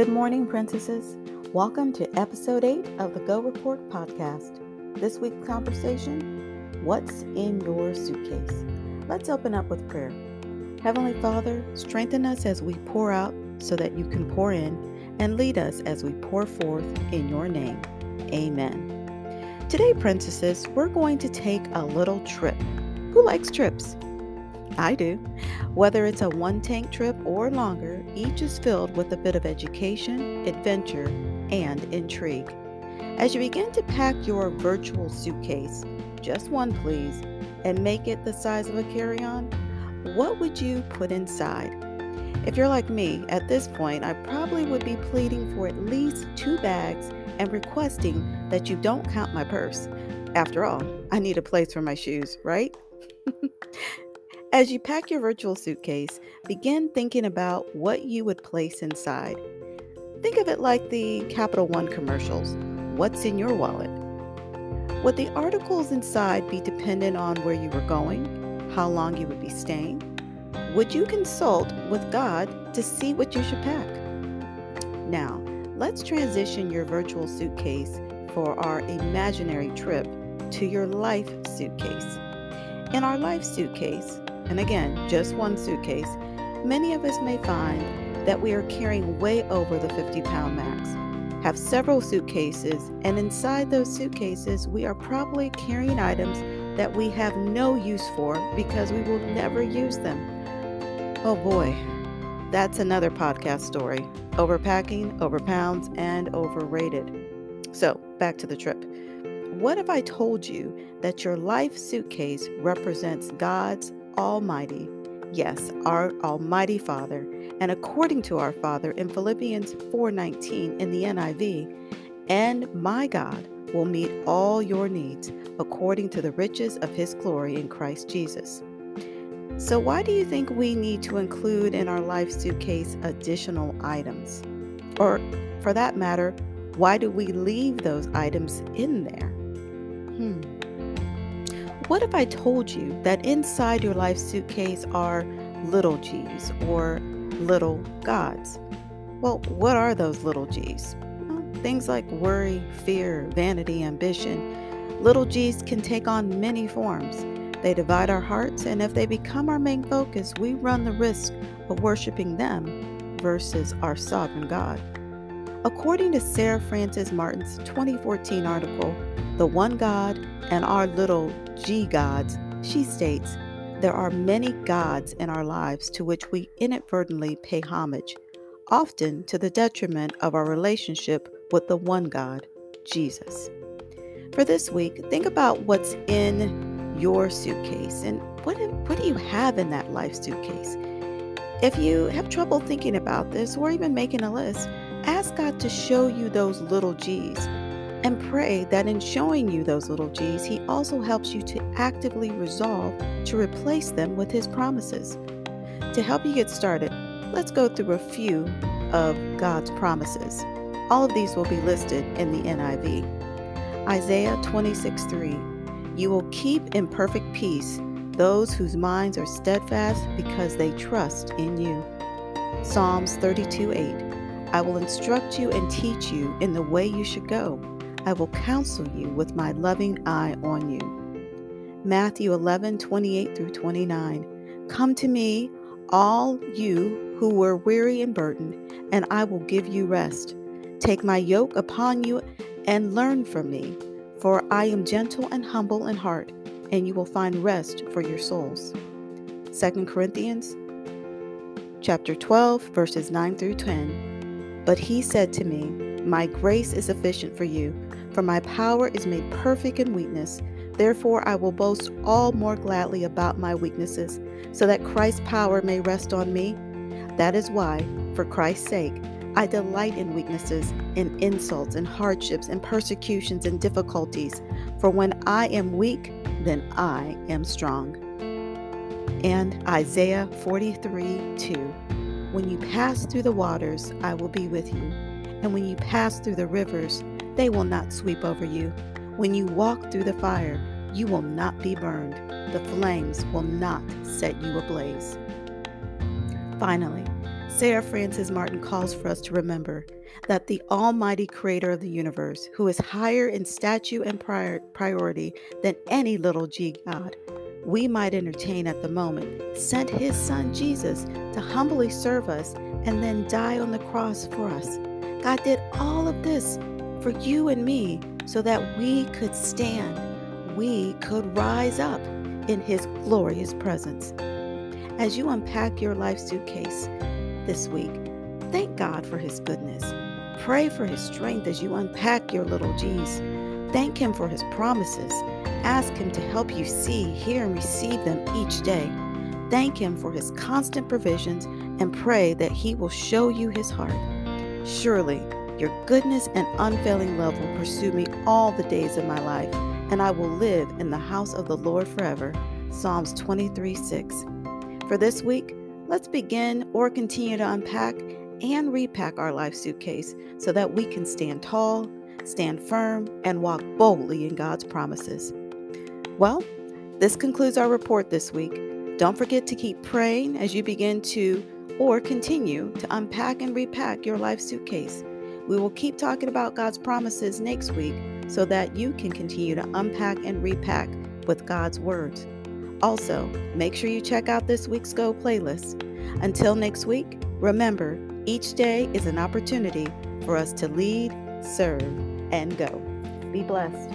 Good morning, princesses. Welcome to episode 8 of the Go Report podcast. This week's conversation What's in your suitcase? Let's open up with prayer. Heavenly Father, strengthen us as we pour out so that you can pour in, and lead us as we pour forth in your name. Amen. Today, princesses, we're going to take a little trip. Who likes trips? I do. Whether it's a one tank trip or longer, each is filled with a bit of education, adventure, and intrigue. As you begin to pack your virtual suitcase, just one please, and make it the size of a carry on, what would you put inside? If you're like me, at this point, I probably would be pleading for at least two bags and requesting that you don't count my purse. After all, I need a place for my shoes, right? As you pack your virtual suitcase, begin thinking about what you would place inside. Think of it like the Capital One commercials What's in your wallet? Would the articles inside be dependent on where you were going, how long you would be staying? Would you consult with God to see what you should pack? Now, let's transition your virtual suitcase for our imaginary trip to your life suitcase. In our life suitcase, and again, just one suitcase, many of us may find that we are carrying way over the 50 pound max, have several suitcases, and inside those suitcases, we are probably carrying items that we have no use for because we will never use them. Oh boy, that's another podcast story overpacking, over pounds, and overrated. So, back to the trip. What if I told you that your life suitcase represents God's Almighty, yes, our Almighty Father, and according to our Father in Philippians 4:19 in the NIV, and my God will meet all your needs according to the riches of his glory in Christ Jesus. So, why do you think we need to include in our life suitcase additional items? Or, for that matter, why do we leave those items in there? Hmm. What if I told you that inside your life suitcase are little g's or little gods? Well, what are those little g's? Well, things like worry, fear, vanity, ambition. Little g's can take on many forms. They divide our hearts, and if they become our main focus, we run the risk of worshiping them versus our sovereign God. According to Sarah Frances Martin's 2014 article, The One God and Our Little G gods, she states, there are many gods in our lives to which we inadvertently pay homage, often to the detriment of our relationship with the one God, Jesus. For this week, think about what's in your suitcase and what, what do you have in that life suitcase? If you have trouble thinking about this or even making a list, ask God to show you those little G's and pray that in showing you those little G's, He also helps you to actively resolve to replace them with His promises. To help you get started, let's go through a few of God's promises. All of these will be listed in the NIV. Isaiah 26 3 You will keep in perfect peace those whose minds are steadfast because they trust in you. Psalms 32 8 I will instruct you and teach you in the way you should go. I will counsel you with my loving eye on you. Matthew 11, 28 through 29. Come to me, all you who were weary and burdened, and I will give you rest. Take my yoke upon you and learn from me, for I am gentle and humble in heart, and you will find rest for your souls. 2 Corinthians chapter 12 verses 9 through 10. But he said to me, My grace is sufficient for you for my power is made perfect in weakness. Therefore, I will boast all more gladly about my weaknesses, so that Christ's power may rest on me. That is why, for Christ's sake, I delight in weaknesses, in insults, in hardships, in persecutions, and difficulties. For when I am weak, then I am strong. And Isaiah 43 2 When you pass through the waters, I will be with you. And when you pass through the rivers, they will not sweep over you. When you walk through the fire, you will not be burned. The flames will not set you ablaze. Finally, Sarah Frances Martin calls for us to remember that the Almighty Creator of the universe, who is higher in stature and prior- priority than any little g God, we might entertain at the moment, sent His Son Jesus to humbly serve us and then die on the cross for us. God did all of this for you and me so that we could stand, we could rise up in His glorious presence. As you unpack your life suitcase this week, thank God for His goodness. Pray for His strength as you unpack your little G's. Thank Him for His promises. Ask Him to help you see, hear, and receive them each day. Thank Him for His constant provisions and pray that He will show you His heart. Surely, your goodness and unfailing love will pursue me all the days of my life, and I will live in the house of the Lord forever. Psalms 23 6. For this week, let's begin or continue to unpack and repack our life suitcase so that we can stand tall, stand firm, and walk boldly in God's promises. Well, this concludes our report this week. Don't forget to keep praying as you begin to or continue to unpack and repack your life suitcase. We will keep talking about God's promises next week so that you can continue to unpack and repack with God's words. Also, make sure you check out this week's Go playlist. Until next week, remember each day is an opportunity for us to lead, serve, and go. Be blessed.